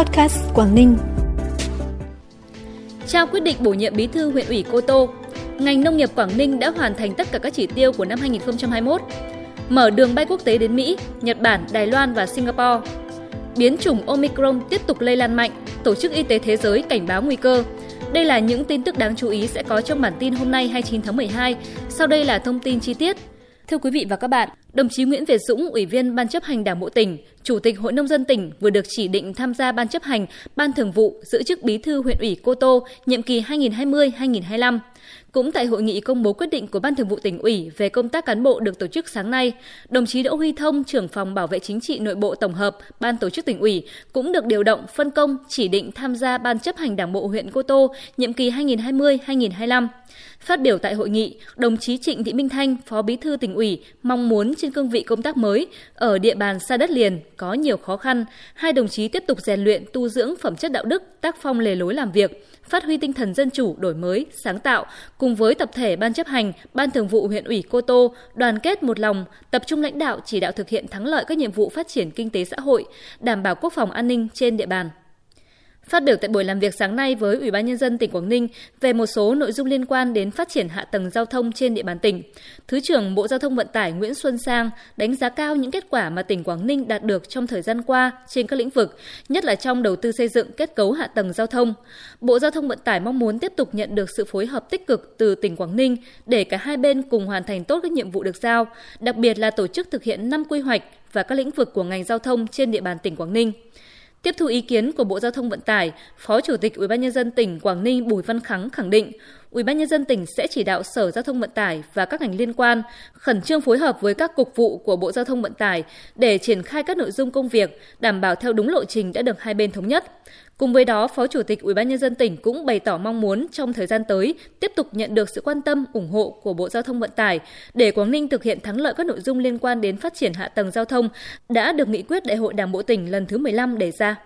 Podcast Quảng Ninh. Trao quyết định bổ nhiệm bí thư huyện ủy Cô Tô. Ngành nông nghiệp Quảng Ninh đã hoàn thành tất cả các chỉ tiêu của năm 2021. Mở đường bay quốc tế đến Mỹ, Nhật Bản, Đài Loan và Singapore. Biến chủng Omicron tiếp tục lây lan mạnh, Tổ chức Y tế Thế giới cảnh báo nguy cơ. Đây là những tin tức đáng chú ý sẽ có trong bản tin hôm nay 29 tháng 12. Sau đây là thông tin chi tiết. Thưa quý vị và các bạn, đồng chí Nguyễn Việt Dũng, Ủy viên Ban chấp hành Đảng bộ tỉnh, Chủ tịch Hội nông dân tỉnh vừa được chỉ định tham gia Ban chấp hành Ban thường vụ giữ chức Bí thư huyện ủy Cô Tô nhiệm kỳ 2020-2025. Cũng tại hội nghị công bố quyết định của Ban Thường vụ tỉnh ủy về công tác cán bộ được tổ chức sáng nay, đồng chí Đỗ Huy Thông, trưởng phòng bảo vệ chính trị nội bộ tổng hợp Ban tổ chức tỉnh ủy cũng được điều động phân công chỉ định tham gia Ban chấp hành Đảng bộ huyện Cô Tô nhiệm kỳ 2020-2025. Phát biểu tại hội nghị, đồng chí Trịnh Thị Minh Thanh, Phó Bí thư tỉnh ủy mong muốn trên cương vị công tác mới ở địa bàn xa đất liền có nhiều khó khăn, hai đồng chí tiếp tục rèn luyện tu dưỡng phẩm chất đạo đức, tác phong lề lối làm việc, phát huy tinh thần dân chủ, đổi mới, sáng tạo, cùng với tập thể Ban chấp hành, Ban thường vụ huyện ủy Cô Tô đoàn kết một lòng, tập trung lãnh đạo chỉ đạo thực hiện thắng lợi các nhiệm vụ phát triển kinh tế xã hội, đảm bảo quốc phòng an ninh trên địa bàn. Phát biểu tại buổi làm việc sáng nay với Ủy ban nhân dân tỉnh Quảng Ninh về một số nội dung liên quan đến phát triển hạ tầng giao thông trên địa bàn tỉnh, Thứ trưởng Bộ Giao thông Vận tải Nguyễn Xuân Sang đánh giá cao những kết quả mà tỉnh Quảng Ninh đạt được trong thời gian qua trên các lĩnh vực, nhất là trong đầu tư xây dựng kết cấu hạ tầng giao thông. Bộ Giao thông Vận tải mong muốn tiếp tục nhận được sự phối hợp tích cực từ tỉnh Quảng Ninh để cả hai bên cùng hoàn thành tốt các nhiệm vụ được giao, đặc biệt là tổ chức thực hiện năm quy hoạch và các lĩnh vực của ngành giao thông trên địa bàn tỉnh Quảng Ninh. Tiếp thu ý kiến của Bộ Giao thông Vận tải, Phó Chủ tịch Ủy ban nhân dân tỉnh Quảng Ninh Bùi Văn Khắng khẳng định, Ủy ban nhân dân tỉnh sẽ chỉ đạo Sở Giao thông Vận tải và các ngành liên quan khẩn trương phối hợp với các cục vụ của Bộ Giao thông Vận tải để triển khai các nội dung công việc đảm bảo theo đúng lộ trình đã được hai bên thống nhất. Cùng với đó, Phó Chủ tịch Ủy ban nhân dân tỉnh cũng bày tỏ mong muốn trong thời gian tới tiếp tục nhận được sự quan tâm, ủng hộ của Bộ Giao thông Vận tải để Quảng Ninh thực hiện thắng lợi các nội dung liên quan đến phát triển hạ tầng giao thông đã được nghị quyết Đại hội Đảng bộ tỉnh lần thứ 15 đề ra.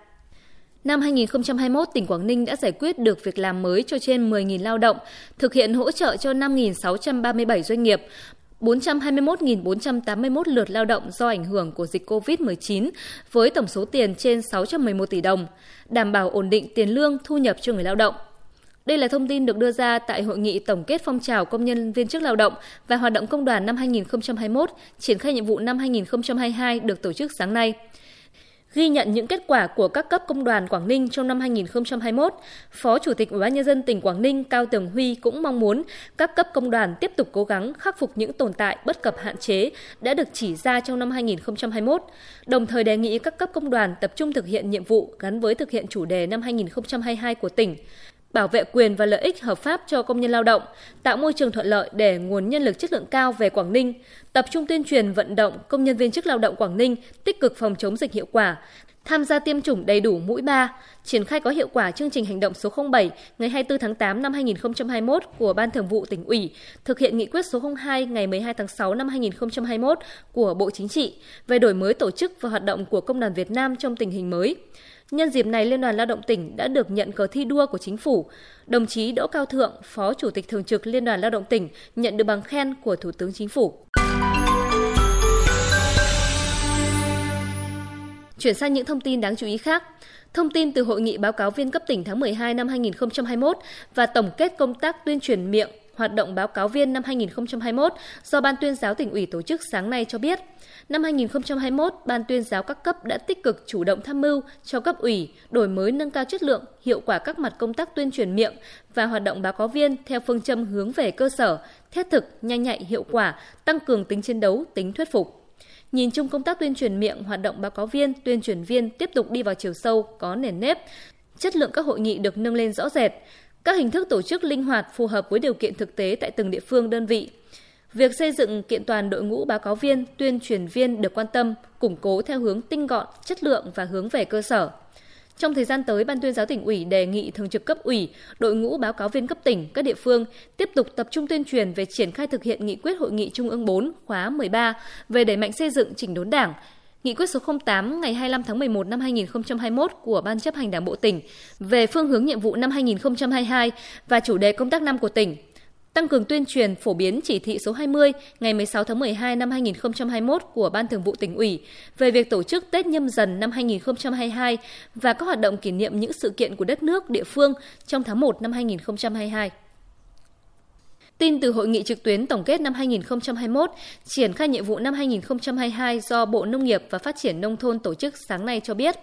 Năm 2021, tỉnh Quảng Ninh đã giải quyết được việc làm mới cho trên 10.000 lao động, thực hiện hỗ trợ cho 5.637 doanh nghiệp, 421.481 lượt lao động do ảnh hưởng của dịch COVID-19 với tổng số tiền trên 611 tỷ đồng, đảm bảo ổn định tiền lương thu nhập cho người lao động. Đây là thông tin được đưa ra tại hội nghị tổng kết phong trào công nhân viên chức lao động và hoạt động công đoàn năm 2021, triển khai nhiệm vụ năm 2022 được tổ chức sáng nay. Ghi nhận những kết quả của các cấp công đoàn Quảng Ninh trong năm 2021, Phó Chủ tịch Ủy ban nhân dân tỉnh Quảng Ninh Cao Tường Huy cũng mong muốn các cấp công đoàn tiếp tục cố gắng khắc phục những tồn tại bất cập hạn chế đã được chỉ ra trong năm 2021, đồng thời đề nghị các cấp công đoàn tập trung thực hiện nhiệm vụ gắn với thực hiện chủ đề năm 2022 của tỉnh, bảo vệ quyền và lợi ích hợp pháp cho công nhân lao động, tạo môi trường thuận lợi để nguồn nhân lực chất lượng cao về Quảng Ninh, tập trung tuyên truyền vận động công nhân viên chức lao động Quảng Ninh tích cực phòng chống dịch hiệu quả, tham gia tiêm chủng đầy đủ mũi 3, triển khai có hiệu quả chương trình hành động số 07 ngày 24 tháng 8 năm 2021 của Ban Thường vụ tỉnh ủy, thực hiện nghị quyết số 02 ngày 12 tháng 6 năm 2021 của Bộ Chính trị về đổi mới tổ chức và hoạt động của Công đoàn Việt Nam trong tình hình mới. Nhân dịp này, Liên đoàn Lao động tỉnh đã được nhận cờ thi đua của chính phủ. Đồng chí Đỗ Cao Thượng, Phó Chủ tịch Thường trực Liên đoàn Lao động tỉnh, nhận được bằng khen của Thủ tướng Chính phủ. Chuyển sang những thông tin đáng chú ý khác. Thông tin từ Hội nghị báo cáo viên cấp tỉnh tháng 12 năm 2021 và tổng kết công tác tuyên truyền miệng hoạt động báo cáo viên năm 2021 do Ban tuyên giáo tỉnh ủy tổ chức sáng nay cho biết, năm 2021, Ban tuyên giáo các cấp đã tích cực chủ động tham mưu cho cấp ủy đổi mới nâng cao chất lượng, hiệu quả các mặt công tác tuyên truyền miệng và hoạt động báo cáo viên theo phương châm hướng về cơ sở, thiết thực, nhanh nhạy, hiệu quả, tăng cường tính chiến đấu, tính thuyết phục. Nhìn chung công tác tuyên truyền miệng, hoạt động báo cáo viên, tuyên truyền viên tiếp tục đi vào chiều sâu, có nền nếp. Chất lượng các hội nghị được nâng lên rõ rệt. Các hình thức tổ chức linh hoạt phù hợp với điều kiện thực tế tại từng địa phương đơn vị. Việc xây dựng kiện toàn đội ngũ báo cáo viên, tuyên truyền viên được quan tâm, củng cố theo hướng tinh gọn, chất lượng và hướng về cơ sở. Trong thời gian tới, Ban tuyên giáo tỉnh ủy đề nghị thường trực cấp ủy, đội ngũ báo cáo viên cấp tỉnh, các địa phương tiếp tục tập trung tuyên truyền về triển khai thực hiện nghị quyết hội nghị Trung ương 4 khóa 13 về đẩy mạnh xây dựng chỉnh đốn Đảng, Nghị quyết số 08 ngày 25 tháng 11 năm 2021 của Ban chấp hành Đảng bộ tỉnh về phương hướng nhiệm vụ năm 2022 và chủ đề công tác năm của tỉnh tăng cường tuyên truyền phổ biến chỉ thị số 20 ngày 16 tháng 12 năm 2021 của Ban Thường vụ tỉnh ủy về việc tổ chức Tết nhâm dần năm 2022 và các hoạt động kỷ niệm những sự kiện của đất nước, địa phương trong tháng 1 năm 2022. Tin từ hội nghị trực tuyến tổng kết năm 2021, triển khai nhiệm vụ năm 2022 do Bộ Nông nghiệp và Phát triển Nông thôn tổ chức sáng nay cho biết,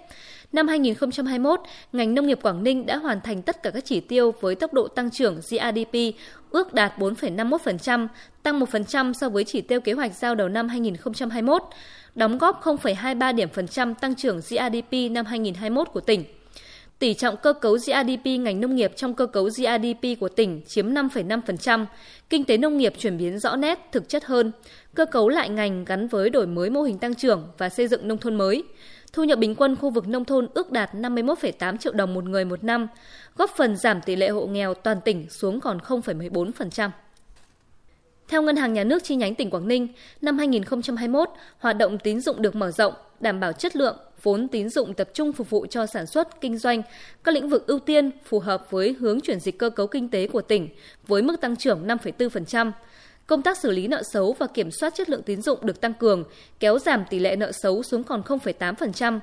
năm 2021, ngành nông nghiệp Quảng Ninh đã hoàn thành tất cả các chỉ tiêu với tốc độ tăng trưởng GRDP ước đạt 4,51%, tăng 1% so với chỉ tiêu kế hoạch giao đầu năm 2021, đóng góp 0,23 điểm phần trăm tăng trưởng GRDP năm 2021 của tỉnh. Tỷ trọng cơ cấu GRDP ngành nông nghiệp trong cơ cấu GRDP của tỉnh chiếm 5,5%, kinh tế nông nghiệp chuyển biến rõ nét, thực chất hơn, cơ cấu lại ngành gắn với đổi mới mô hình tăng trưởng và xây dựng nông thôn mới. Thu nhập bình quân khu vực nông thôn ước đạt 51,8 triệu đồng một người một năm, góp phần giảm tỷ lệ hộ nghèo toàn tỉnh xuống còn 0,14%. Theo Ngân hàng Nhà nước chi nhánh tỉnh Quảng Ninh, năm 2021, hoạt động tín dụng được mở rộng, đảm bảo chất lượng, vốn tín dụng tập trung phục vụ cho sản xuất, kinh doanh, các lĩnh vực ưu tiên phù hợp với hướng chuyển dịch cơ cấu kinh tế của tỉnh với mức tăng trưởng 5,4%. Công tác xử lý nợ xấu và kiểm soát chất lượng tín dụng được tăng cường, kéo giảm tỷ lệ nợ xấu xuống còn 0,8%.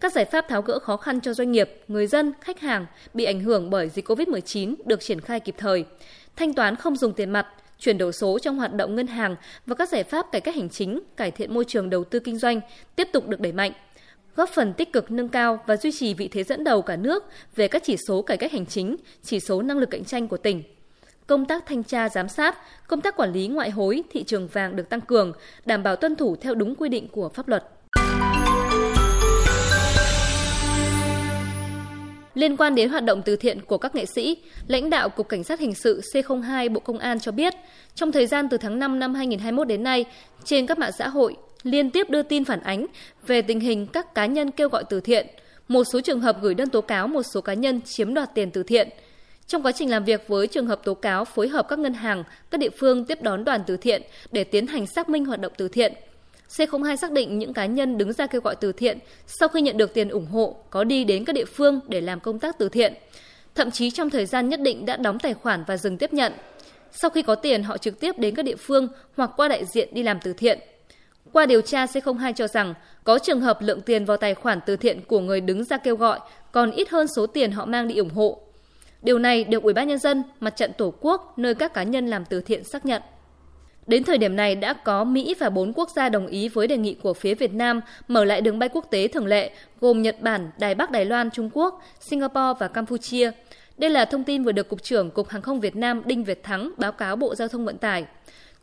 Các giải pháp tháo gỡ khó khăn cho doanh nghiệp, người dân, khách hàng bị ảnh hưởng bởi dịch COVID-19 được triển khai kịp thời. Thanh toán không dùng tiền mặt, chuyển đổi số trong hoạt động ngân hàng và các giải pháp cải cách hành chính, cải thiện môi trường đầu tư kinh doanh tiếp tục được đẩy mạnh góp phần tích cực nâng cao và duy trì vị thế dẫn đầu cả nước về các chỉ số cải cách hành chính, chỉ số năng lực cạnh tranh của tỉnh. Công tác thanh tra giám sát, công tác quản lý ngoại hối, thị trường vàng được tăng cường, đảm bảo tuân thủ theo đúng quy định của pháp luật. Liên quan đến hoạt động từ thiện của các nghệ sĩ, lãnh đạo Cục Cảnh sát Hình sự C02 Bộ Công an cho biết, trong thời gian từ tháng 5 năm 2021 đến nay, trên các mạng xã hội liên tiếp đưa tin phản ánh về tình hình các cá nhân kêu gọi từ thiện, một số trường hợp gửi đơn tố cáo một số cá nhân chiếm đoạt tiền từ thiện. Trong quá trình làm việc với trường hợp tố cáo phối hợp các ngân hàng, các địa phương tiếp đón đoàn từ thiện để tiến hành xác minh hoạt động từ thiện. C02 xác định những cá nhân đứng ra kêu gọi từ thiện sau khi nhận được tiền ủng hộ có đi đến các địa phương để làm công tác từ thiện. Thậm chí trong thời gian nhất định đã đóng tài khoản và dừng tiếp nhận. Sau khi có tiền họ trực tiếp đến các địa phương hoặc qua đại diện đi làm từ thiện. Qua điều tra, C02 cho rằng có trường hợp lượng tiền vào tài khoản từ thiện của người đứng ra kêu gọi còn ít hơn số tiền họ mang đi ủng hộ. Điều này được Ủy ban nhân dân, Mặt trận Tổ quốc nơi các cá nhân làm từ thiện xác nhận. Đến thời điểm này đã có Mỹ và bốn quốc gia đồng ý với đề nghị của phía Việt Nam mở lại đường bay quốc tế thường lệ gồm Nhật Bản, Đài Bắc, Đài Loan, Trung Quốc, Singapore và Campuchia. Đây là thông tin vừa được Cục trưởng Cục Hàng không Việt Nam Đinh Việt Thắng báo cáo Bộ Giao thông Vận tải.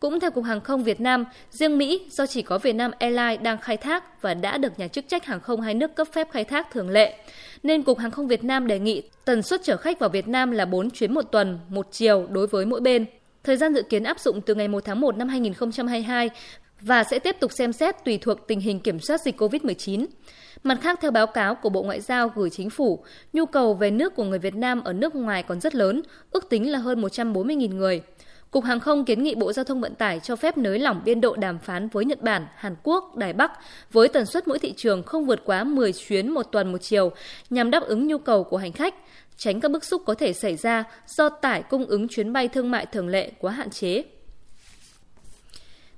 Cũng theo Cục Hàng không Việt Nam, riêng Mỹ do chỉ có Việt Nam Airlines đang khai thác và đã được nhà chức trách hàng không hai nước cấp phép khai thác thường lệ, nên Cục Hàng không Việt Nam đề nghị tần suất chở khách vào Việt Nam là 4 chuyến một tuần, một chiều đối với mỗi bên. Thời gian dự kiến áp dụng từ ngày 1 tháng 1 năm 2022 và sẽ tiếp tục xem xét tùy thuộc tình hình kiểm soát dịch COVID-19. Mặt khác, theo báo cáo của Bộ Ngoại giao gửi chính phủ, nhu cầu về nước của người Việt Nam ở nước ngoài còn rất lớn, ước tính là hơn 140.000 người. Cục Hàng không kiến nghị Bộ Giao thông Vận tải cho phép nới lỏng biên độ đàm phán với Nhật Bản, Hàn Quốc, Đài Bắc với tần suất mỗi thị trường không vượt quá 10 chuyến một tuần một chiều nhằm đáp ứng nhu cầu của hành khách, tránh các bức xúc có thể xảy ra do tải cung ứng chuyến bay thương mại thường lệ quá hạn chế.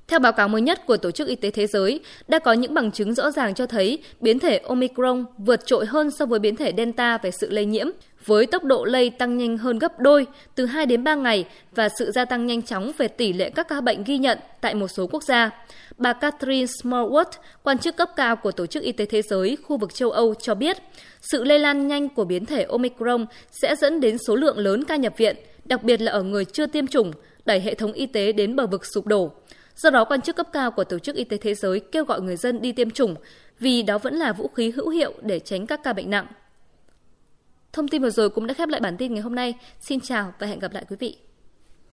Theo báo cáo mới nhất của Tổ chức Y tế Thế giới, đã có những bằng chứng rõ ràng cho thấy biến thể Omicron vượt trội hơn so với biến thể Delta về sự lây nhiễm, với tốc độ lây tăng nhanh hơn gấp đôi từ 2 đến 3 ngày và sự gia tăng nhanh chóng về tỷ lệ các ca bệnh ghi nhận tại một số quốc gia. Bà Catherine Smallwood, quan chức cấp cao của Tổ chức Y tế Thế giới khu vực châu Âu cho biết, sự lây lan nhanh của biến thể Omicron sẽ dẫn đến số lượng lớn ca nhập viện, đặc biệt là ở người chưa tiêm chủng, đẩy hệ thống y tế đến bờ vực sụp đổ. Do đó, quan chức cấp cao của Tổ chức Y tế Thế giới kêu gọi người dân đi tiêm chủng vì đó vẫn là vũ khí hữu hiệu để tránh các ca bệnh nặng. Thông tin vừa rồi cũng đã khép lại bản tin ngày hôm nay. Xin chào và hẹn gặp lại quý vị.